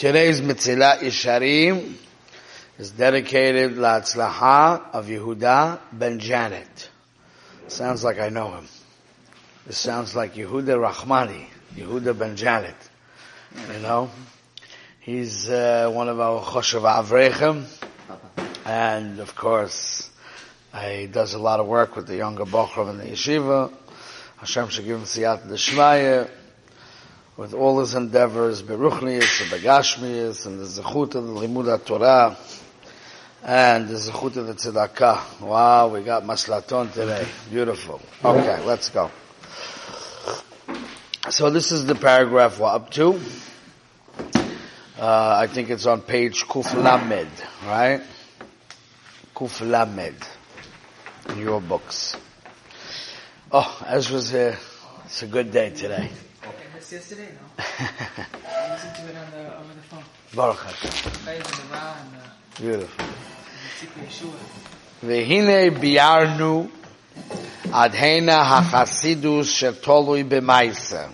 Today's Metzilat Yesharim is dedicated Latzlaha of Yehuda ben Janet. Sounds like I know him. This sounds like Yehuda Rahmani, Yehuda ben Janet. You know? He's uh, one of our Choshev Avrechem. And of course, he does a lot of work with the younger Bochum in the yeshiva. Hashem should give him siyat d'shmaya with all his endeavors, beruchnius and begashmius, and the zechut of the limud Torah, and the zechut of the tzedakah. Wow, we got maslaton today. Beautiful. Okay, let's go. So this is the paragraph we're up to. Uh, I think it's on page Kuf Lamed, right? Kuf Lamed in your books. Oh, Ezra's here. It's a good day today It's yesterday, no? I listened to it on the, over the phone. Baruch Hashem. Chayes and the Ra and the Beautiful. Tzipri Yeshua. והנה ביארנו עד הנה החסידוס שתולוי במעשה.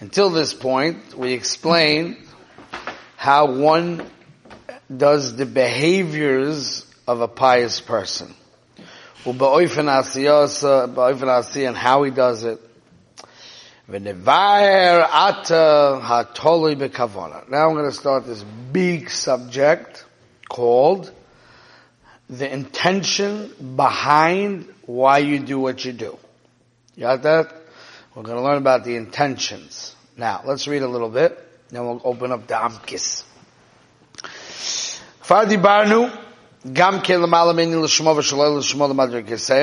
Until this point, we explained how one does the behaviors of a pious person. ובאופן העשייתו, באופן העשייה, and how he does it. Now I'm going to start this big subject called the intention behind why you do what you do. You got that? We're going to learn about the intentions. Now, let's read a little bit, then we'll open up the Amkis. Fadi Barnu, Gam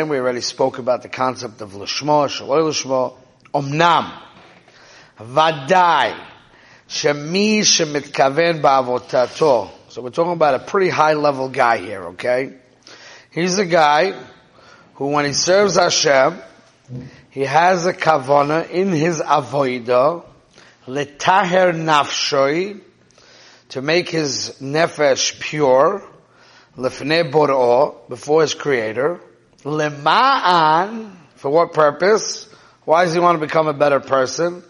We already spoke about the concept of Lishma, Shaloi Lishma, אמנם, ודאי, שמי שמתכוון בעבודתו, so we're talking about a pretty high level guy here, okay? He's a guy who when he serves Hashem, he has a kavana in his avoida, letaher nafshoi, to make his nefesh pure, lefnei bor'o, before his creator, lema'an, for what purpose? Why does he want to become a better person?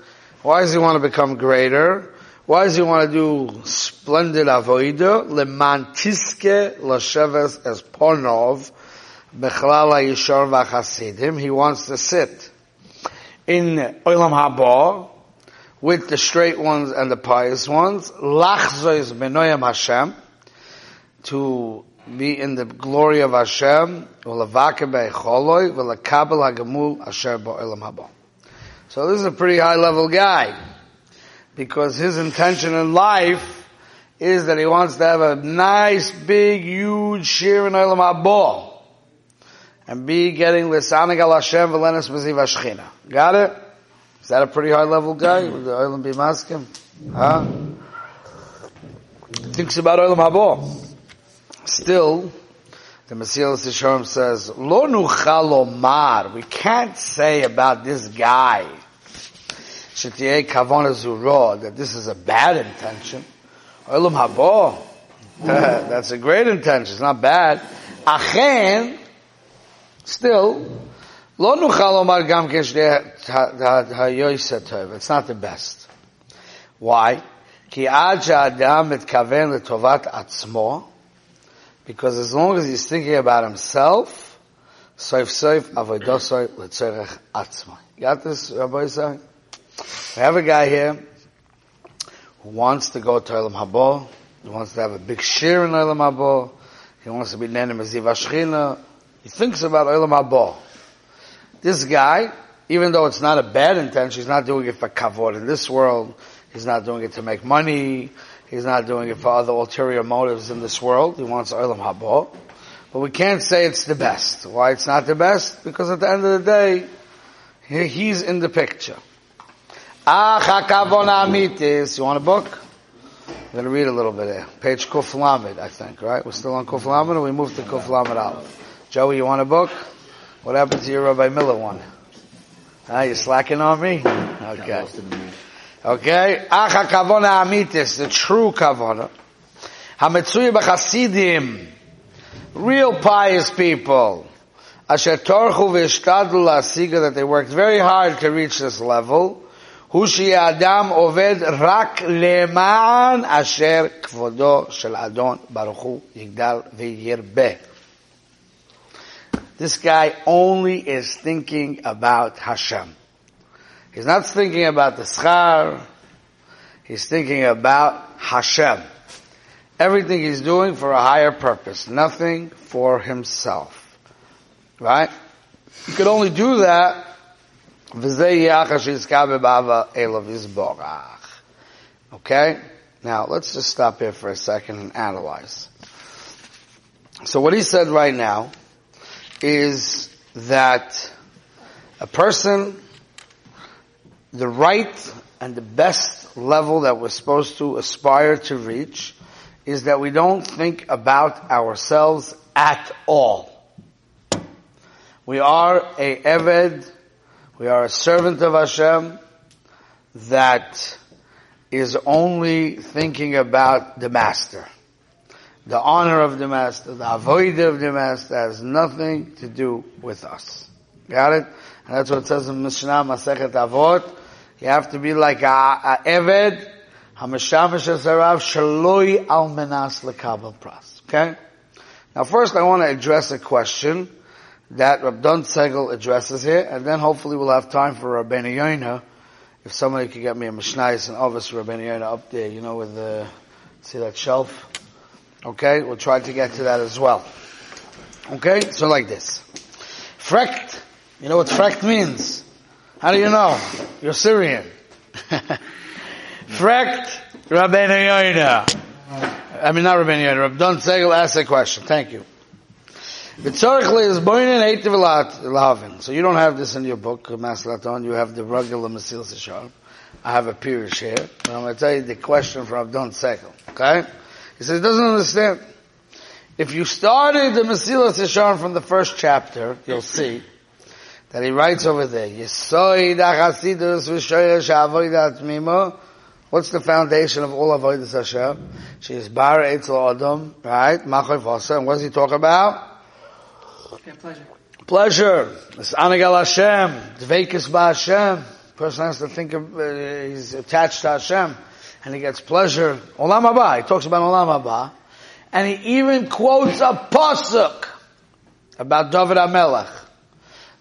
Why does he want to become greater? Why does he want to do splendid avoida? Leman tiske lasheves as pornov bechlal yishar v'chasidim. He wants to sit in olam haba with the straight ones and the pious ones. Lachzois benoyam Hashem to be in the glory of Hashem. So this is a pretty high level guy because his intention in life is that he wants to have a nice, big, huge shir in Olam Haba and be getting Lisanig al Hashem v'lenes b'ziv Ashchina. Got it? Is that a pretty high level guy with the Olam Bimaskim? Huh? Thinks about Olam Haba. Still, the Mesilas Yesharim says, Lo nuchal omar. We can't say about this guy Shetiyeh kavana zuro, that this is a bad intention. Olam habo, that's a great intention, it's not bad. Achen, still, lo nuchal omar gam it's not the best. Why? Ki ad adam mitkaven letovat atzmo, because as long as he's thinking about himself, soif soif avoidosoi letzerech atzmo. Got this, Rabbi Isai? We have a guy here who wants to go to Olam Habo. He wants to have a big share in Olam Habo. He wants to be Nenem Aziv Ashchina. He thinks about Olam Habo. This guy, even though it's not a bad intention, he's not doing it for kavod in this world. He's not doing it to make money. He's not doing it for other ulterior motives in this world. He wants Olam Habo. But we can't say it's the best. Why it's not the best? Because at the end of the day, he's in the picture. Ah, amitis. You want a book? I'm going to read a little bit there. Page Kuf Lamed, I think, right? We're still on Kuf Lamed or we moved to Kuf Lamed Aleph? Joey, you want a book? What happened to your Rabbi Miller one? Ah, you slacking on me? Okay. Okay. Ah, hakavona amitis. The true kavona. Hametsuya b'chasidim. Real pious people. Asher torchu v'ishtadlu lasiga that they worked very hard to reach this level. הוא שיהיה אדם עובד רק למען אשר כבודו של אדון ברוך הוא יגדל וירבה. This guy only is thinking about Hashem. He's not thinking about the schar. He's thinking about Hashem. Everything he's doing for a higher purpose, nothing for himself. Right? You could only do that Okay? Now, let's just stop here for a second and analyze. So what he said right now is that a person, the right and the best level that we're supposed to aspire to reach is that we don't think about ourselves at all. We are a Eved we are a servant of Hashem that is only thinking about the master. The honor of the master, the avoid of the master has nothing to do with us. Got it? And that's what it says in Mishnah Masechet Avot. You have to be like a, a Eved, Hamashamish Asarav, Shaloi Al Menas Lekabel Pras. Okay? Now first I want to address a question that Rabdon Segel addresses here, and then hopefully we'll have time for Rabbeinu Yoina. If somebody could get me a Mishnais and Ovis Rabbeinu Yoina up there, you know, with the, see that shelf? Okay, we'll try to get to that as well. Okay, so like this. Frekt, you know what frekt means? How do you know? You're Syrian. frekt, Rabbeinu Yoina. I mean, not Rabbeinu Yoina, Rabdon Segel asked a question. Thank you. B'tzorich is born in eight lavin. So you don't have this in your book, Maslaton. You have the regular Mesilas Yesharim. I have a Pirish here. But I'm going to tell you the question from Abdon Sekel. Okay? He says he doesn't understand. If you started the Mesilas Yesharim from the first chapter, you'll see that he writes over there, Yesoid HaChasidus V'shoyesh HaAvoidat Mimo. What's the foundation of all Avoidas Hashem? She is Bar Eitzel Adam, right? Machoy Fosa. And what does he talk about? Yeah, pleasure. Pleasure. It's Anagal Hashem. Dveikis Ba Hashem. Person has to think of, uh, he's attached to Hashem. And he gets pleasure. Olam Haba. He talks about Olam Haba. And he even quotes a pasuk about David HaMelech.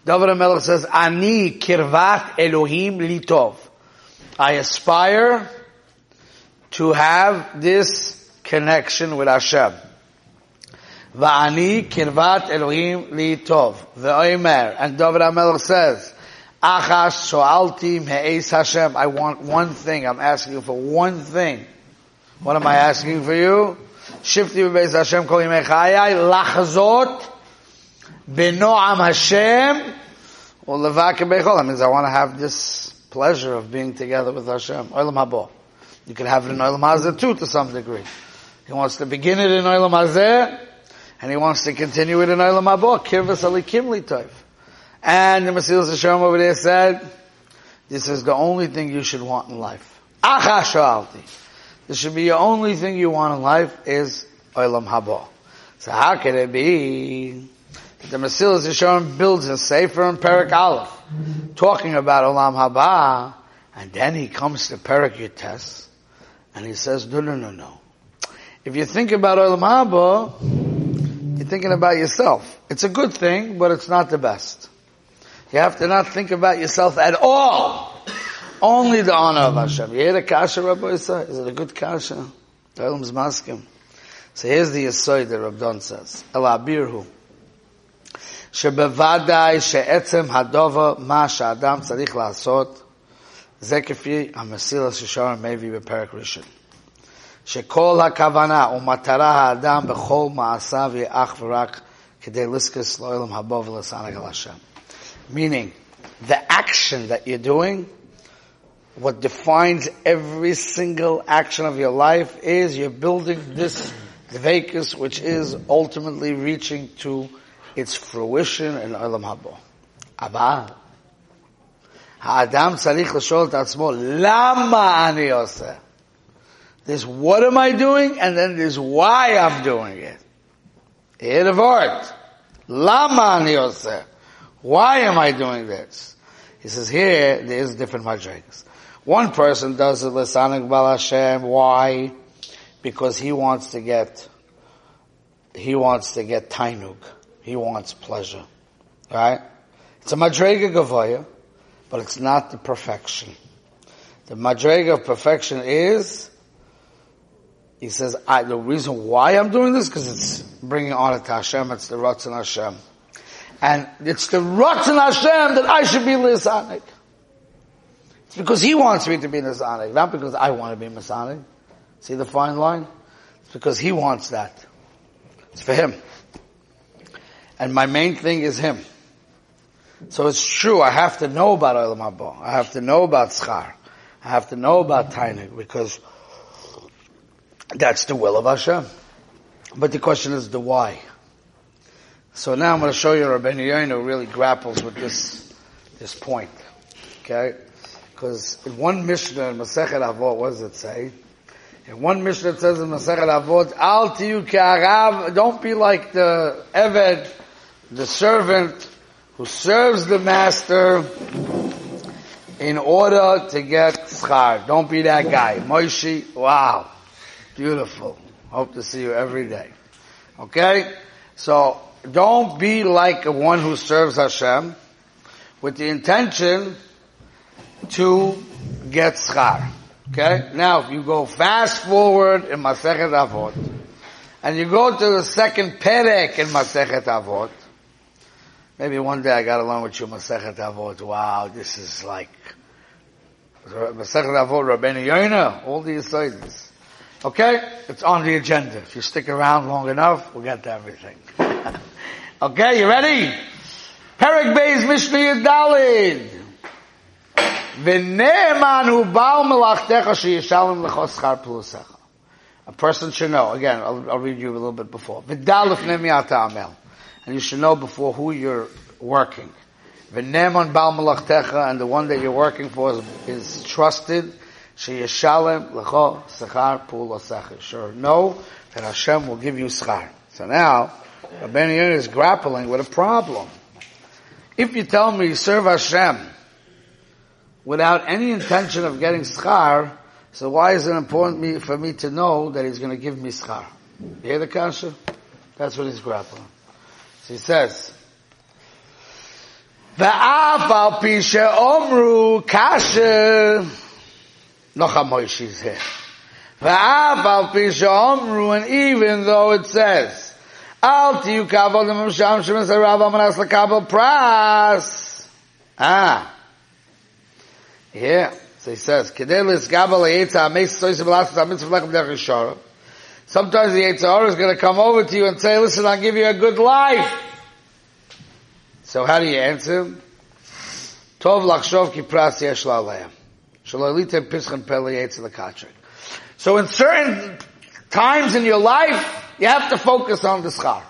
David HaMelech says, Ani kirvat Elohim litov. I aspire to have this connection with Hashem. Va'ani kirvat Elohim li tov. Ve'omer. And David HaMelech says, Achash sho'alti me'ez Hashem. I want one thing. I'm asking you for one thing. What am I asking for you? Shifti be'ez Hashem kol yimei chayai lachzot beno'am Hashem u'levake beichol. That means I want to have this pleasure of being together with Hashem. Olam habo. You can have it in Olam Hazeh too to some degree. He wants to begin it in Olam Hazeh and he wants to continue it in Olam Haba, Kirvas Alikim Litov. And the Mesilas Hashem over there said, this is the only thing you should want in life. Achashalti. This should be the only thing you want in life is Olam Haba. So how can it be the Mesilas Hashem builds a Sefer and Perak Aleph, talking about Olam Haba, and then he comes to Perak Yutes, and he says, no, no, no, no. If you think about Olam Haba, you're thinking about yourself. It's a good thing, but it's not the best. You have to not think about yourself at all. Only the honor of Hashem. You hear the kasha, Rabbi Yisrael? Is it a good kasha? The Elam's maskim. So here's the Yisoy that Rabdon says. El Abirhu. שבוודאי שעצם הדובר מה שהאדם צריך לעשות זה כפי המסיל ששרם מביא בפרק ראשון. שכל הכוונה ומטרה האדם בכל מעשיו יהיה אך ורק כדי לסקס לעולם הבא ולסנג על השם. Meaning, the action that you're doing, what defines every single action of your life is you're building this dveikus, which is ultimately reaching to its fruition in Olam Haba. אבל, האדם צריך לשאול את עצמו, למה אני עושה? There's what am I doing, and then there's why I'm doing it. Head of art. Lama yoseh. Why am I doing this? He says here, there's different madrigas. One person does it lisanik bal Hashem. Why? Because he wants to get, he wants to get tainug. He wants pleasure. Right? It's a madrega gavoya, but it's not the perfection. The madrega of perfection is, he says, I, the reason why I'm doing this, because it's bringing honor to Hashem, it's the Ratzon Hashem. And it's the Ratzon Hashem that I should be Lisanik. It's because He wants me to be Lisanik, not because I want to be Masonic. See the fine line? It's because He wants that. It's for Him. And my main thing is Him. So it's true, I have to know about Olam Haba. I have to know about Schar. I have to know about Tainik because that's the will of Hashem. But the question is the why. So now I'm going to show you Rabbeinu Yoinu really grapples with this, this point. Okay? Because in one Mishnah in Masechet Avot, what does it say? In one Mishnah it says in Masechet Avot, Al tiyu ke'arav, don't be like the Eved, the servant, who serves the master in order to get schar. Don't be that guy. Moishi, wow. Beautiful. Hope to see you every day. Okay? So, don't be like a one who serves Hashem with the intention to get schar. Okay? Now, if you go fast forward in Masechet Avot, and you go to the second perek in Masechet Avot, maybe one day I got along with you Masechet Avot, wow, this is like, Masechet Avot, Rabbeinu Yoina, all these things. Okay? It's on the agenda. If you stick around long enough, we'll get to everything. okay, you ready? Perek Beis Mishnah Yadalid. V'ne'eman hu ba'al melachtecha sheyishalim lecho schar pulusecha. A person should know. Again, I'll, I'll read you a little bit before. V'dalif nemiata amel. And you should know before who you're working. V'ne'eman ba'al melachtecha, and the one that you're working for is, is trusted Sheyeshalem lecho sechar pul Sure, know that Hashem will give you schar. So now, Yonah is grappling with a problem. If you tell me serve Hashem without any intention of getting schar, so why is it important for me to know that He's going to give me schar? You hear the kasha? That's what he's grappling. So he says, "Va'af al pisha omru kasha." Noch a is here. Va'af al pisha and even though it says, tiyu kavod l'mamsham shemes harav amanas l'kabel pras. Ah. Yeah. So he says, Kedei l'isgabel l'yetza ha'meis soisim l'asas ha'mitzvah lechem derech yishara. Sometimes the Yitzhar is going to come over to you and say, listen, I'll give you a good life. So how do you answer? Tov ki pras yesh la'aleim. So in certain times in your life, you have to focus on the schar.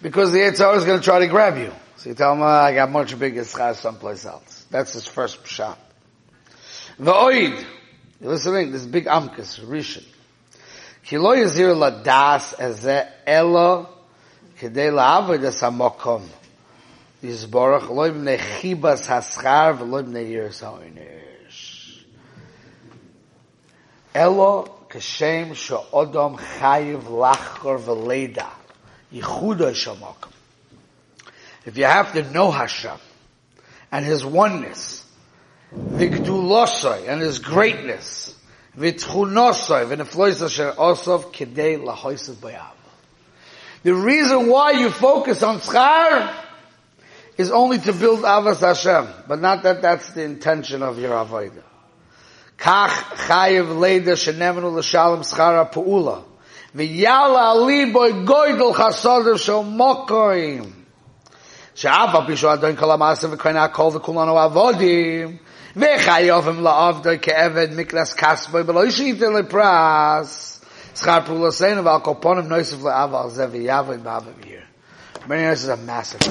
Because the Yitzhar is going to try to grab you. So you tell him, oh, I got much bigger schar someplace else. That's his first shot. The oid. You're listening? This big amkas, rishon. Ki es kashem she'odom chayiv lachor v'leda. Yichuda shamak. If you have to know Hashem and His oneness, v'gdulosai and His greatness, v'tchunosai v'neflois asher osov kidei lahoisav bayav. The reason why you focus on schar is only to build avas Hashem, but not that that's the intention of your avodah. Kach chayiv leda shenemenu l'shalom schara pu'ula. V'yala liboy goydel chasodev shel mokoim. שאף על פי שהוא אדון כל המעשה וכהן הכל וכולנו עבודים וחייבים לעבדו כעבד מקלס כספוי ולא ישייתן לפרס שכר פעולותינו ועל כל פונים נויסף לאב על זה ויעבוד באב אביר. Many this is a massive.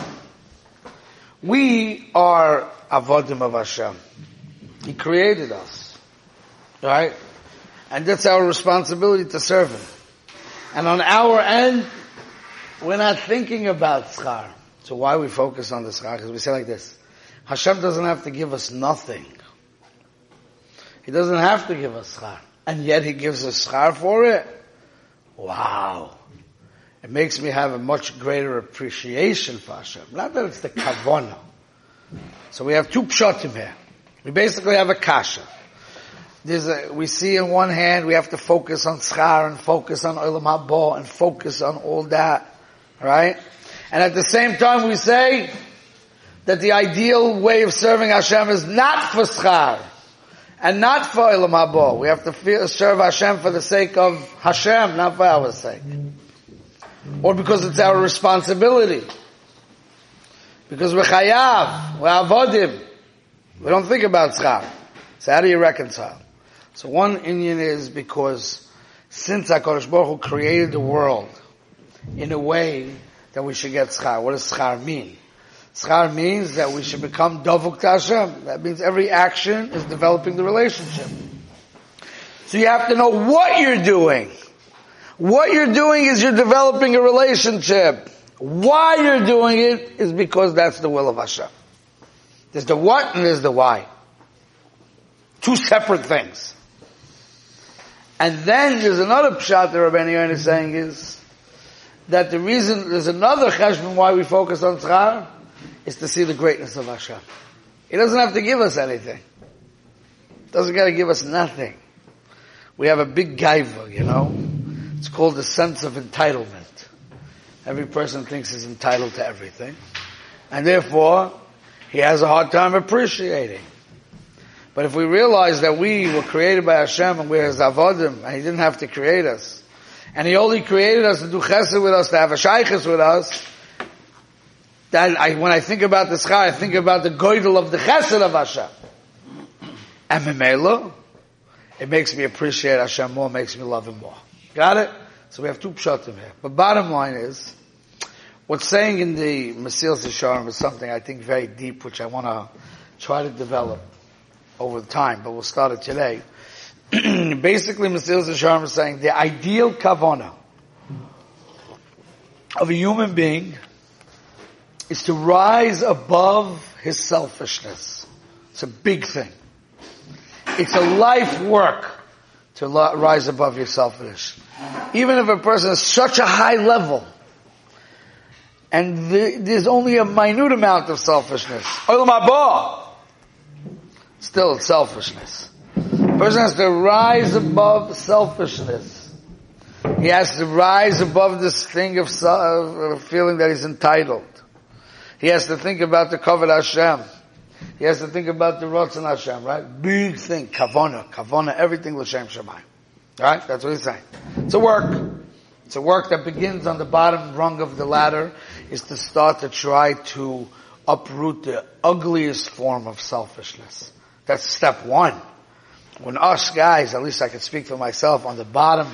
We are avodim of Hashem. He created us. Right? And that's our responsibility to serve Him. And on our end, we're not thinking about schar. So why we focus on the schar? Because we say like this, Hashem doesn't have to give us nothing. He doesn't have to give us schar. And yet he gives us schar for it. Wow. It makes me have a much greater appreciation for Hashem. Not that it's the kavana. So we have two pshatim here. We basically have a kasha. A, we see in one hand we have to focus on schar and focus on olam haba and focus on all that, right? And at the same time we say that the ideal way of serving Hashem is not for schar and not for olam haba. We have to serve Hashem for the sake of Hashem, not for our sake or because it's our responsibility. Because we're chayav, we're avodim. We don't think about schar. So how do you reconcile? So one Indian is because since HaKadosh Baruch Hu created the world in a way that we should get schar. What does schar mean? Schar means that we should become davuk to Hashem. That means every action is developing the relationship. So you have to know what you're doing. What you're doing is you're developing a relationship. Why you're doing it is because that's the will of Hashem. There's the what and there's the why. Two separate things. And then there's another pshat that Rabbi Yoin is saying is that the reason, there's another cheshbon why we focus on schar is to see the greatness of Hashem. He doesn't have to give us anything. Doesn't got to give us nothing. We have a big gaiva, you know. It's called the sense of entitlement. Every person thinks he's entitled to everything. And therefore, he has a hard time appreciating. But if we realize that we were created by Hashem and we're His avodim, and He didn't have to create us, and He only created us to do chesed with us, to have a shaykhis with us, that I, when I think about the schar, I think about the goydel of the chesed of Hashem. And Memelo, it makes me appreciate Hashem more, makes me love Him more. Got it? So we have two pshatim here. But bottom line is, what's saying in the Mesilas Yesharim is something I think very deep, which I want to try to develop over time, but we'll start it today. Basically, Mesilas Yesharim is saying the ideal kavana of a human being is to rise above his selfishness. It's a big thing. It's a life work to rise above your selfishness even if a person is such a high level, and there's only a minute amount of selfishness, still it's selfishness. A person has to rise above selfishness. He has to rise above this thing of, of feeling that he's entitled. He has to think about the covet Hashem. He has to think about the Ratzon Hashem, right? Big thing, kavona, kavona, everything l'shem shemayim. Right? That's what he's saying. It's a work. It's a work that begins on the bottom rung of the ladder, is to start to try to uproot the ugliest form of selfishness. That's step one. When us guys, at least I can speak for myself, on the bottom,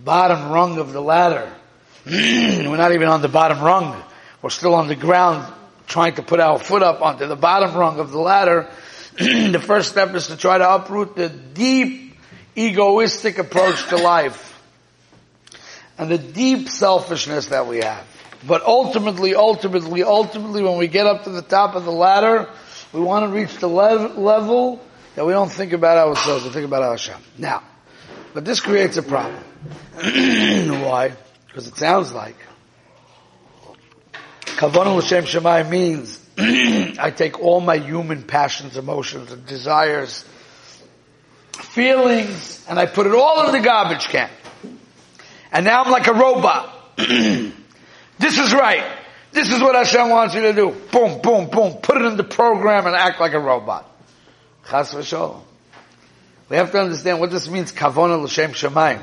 bottom rung of the ladder, we're not even on the bottom rung. We're still on the ground trying to put our foot up onto the bottom rung of the ladder. the first step is to try to uproot the deep egoistic approach to life and the deep selfishness that we have. But ultimately, ultimately, ultimately, when we get up to the top of the ladder, we want to reach the lev- level that we don't think about ourselves, we think about our Hashem. Now, but this creates a problem. Why? Because it sounds like Kavana L'Shem Shemai means I take all my human passions, emotions, and desires, feelings, and I put it all in the garbage can. And now I'm like a robot. this is right. This is what Hashem wants you to do. Boom, boom, boom. Put it in the program and act like a robot. Chas v'sholom. We have to understand what this means, kavona l'shem shemayim.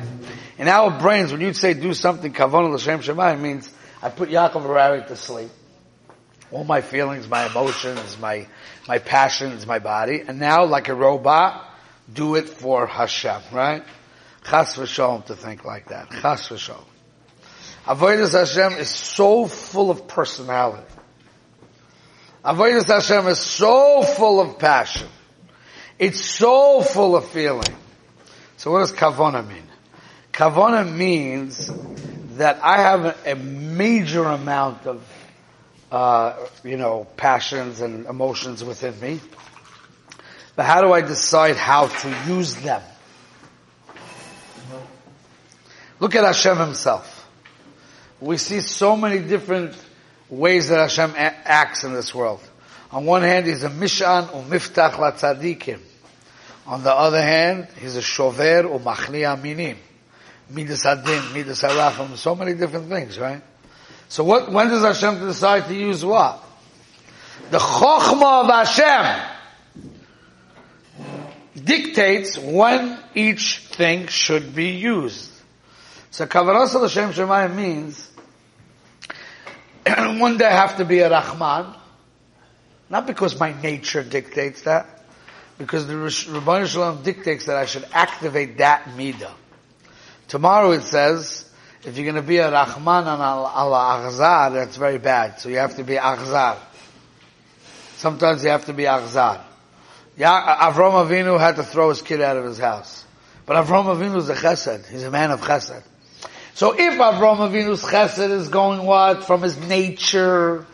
In our brains, when you say do something kavona l'shem shemayim, means I put Yaakov Harari to sleep. All my feelings, my emotions, my, my passions, my body. And now, like a robot, do it for Hashem, right? Chas v'sholom to think like that. Chas v'sholom. Avodas Hashem is so full of personality. Avodas Hashem is so full of passion. It's so full of feeling. So what does kavona mean? Kavona means that I have a, a major amount of, uh, you know, passions and emotions within me But how do I decide how to use them? Look at Hashem himself. We see so many different ways that Hashem acts in this world. On one hand, he's a mishan u'miftach latzadikim. On the other hand, he's a shover u'machli aminim. Midas adin, midas harachim, so many different things, right? So what, when does Hashem decide to use what? The chokhmah of Hashem dictates when each thing should be used. So Kavaras Hashem Shemayim means one day I have to be a Rahman, not because my nature dictates that, because the Rabbanah Shalom dictates that I should activate that midah. Tomorrow it says, if you're going to be a Rahman and al Aghzar, that's very bad. So you have to be Aghzar. Sometimes you have to be Aghzar. Yeah, Avram Avinu had to throw his kid out of his house. But Avram Avinu is a chesed. He's a man of chesed. So if Avram Avinu's chesed is going what? From his nature,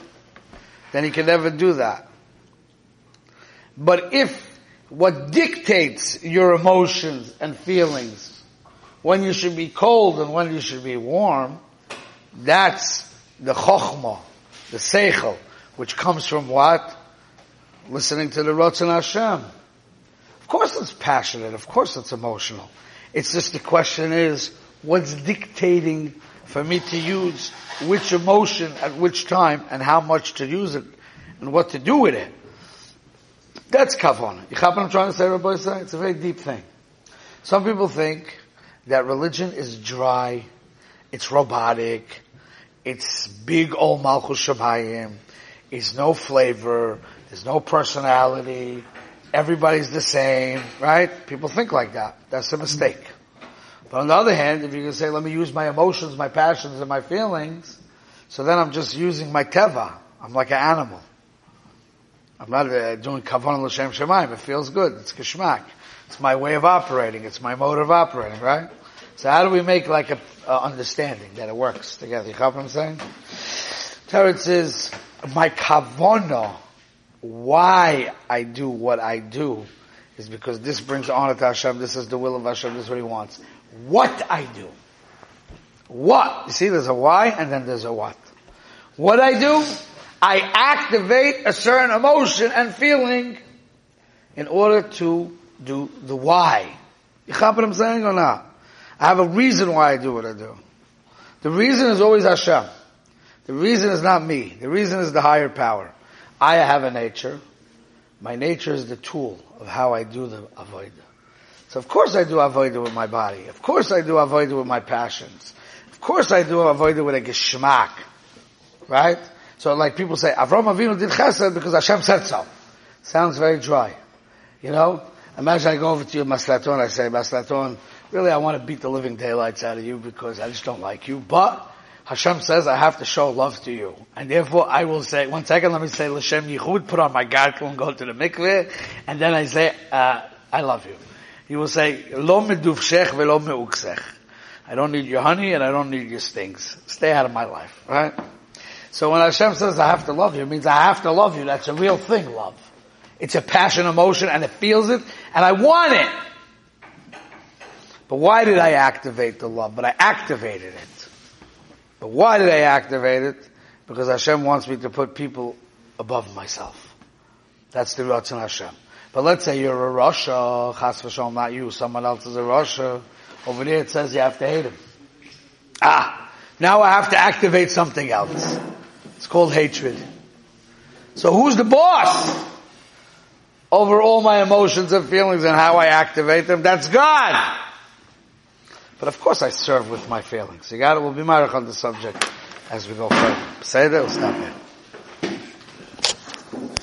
then he can never do that. But if what dictates your emotions and feelings, when you should be cold and when you should be warm, that's the chokhmah, the seichel, which comes from what? listening to the Ratzon Hashem. Of course it's passionate, of course it's emotional. It's just the question is, what's dictating for me to use which emotion at which time and how much to use it and what to do with it. That's kavana. You have what I'm trying to say, Rabbi say? It's a very deep thing. Some people think that religion is dry, it's robotic, it's big old malchus shamayim, it's no flavor, there's no personality. Everybody's the same, right? People think like that. That's a mistake. But on the other hand, if you can say, let me use my emotions, my passions, and my feelings, so then I'm just using my teva. I'm like an animal. I'm not uh, doing kavan l'shem shemaim. It feels good. It's kishmak. It's my way of operating. It's my mode of operating, right? So how do we make like a understanding that it works together? You know what I'm saying? Teretz is my kavana why I do what I do is because this brings honor to Hashem. This is the will of Hashem. This is what He wants. What I do. What? You see, there's a why and then there's a what. What I do, I activate a certain emotion and feeling in order to do the why. You know what I'm saying or not? I have a reason why I do what I do. The reason is always Hashem. The reason is not me. The reason is the higher power. I have a nature. My nature is the tool of how I do the avodah. So of course I do avodah with my body. Of course I do avodah with my passions. Of course I do avodah with a geschmack. Right? So like people say, Avram Avinu did chesed because Hashem said so. Sounds very dry. You know? Imagine I go over to you, Maslaton, I say, Maslaton, really I want to beat the living daylights out of you because I just don't like you, but Hashem says, I have to show love to you. And therefore I will say, one second, let me say, L'Shem Yichud, put on my gartel and go to the mikveh, and then I say, uh, I love you. He will say, Lo meduvshech velo meuksech. I don't need your honey and I don't need your stings. Stay out of my life, right? So when Hashem says I have to love you, it means I have to love you. That's a real thing, love. It's a passion, emotion, and it feels it, and I want it. But why did I activate the love? But I activated it. But why did I activate it? Because Hashem wants me to put people above myself. That's the Ratzon Hashem. But let's say you're a Rasha, Chas v'shom, not you, someone else is a Rasha. Over there it says you have to hate him. Ah, now I have to activate something else. It's called hatred. So who's the boss? Over all my emotions and feelings and how I activate them, that's God! But of course I serve with my feelings. You got it? We'll be married on the subject as we go further. Say that, we'll stop here.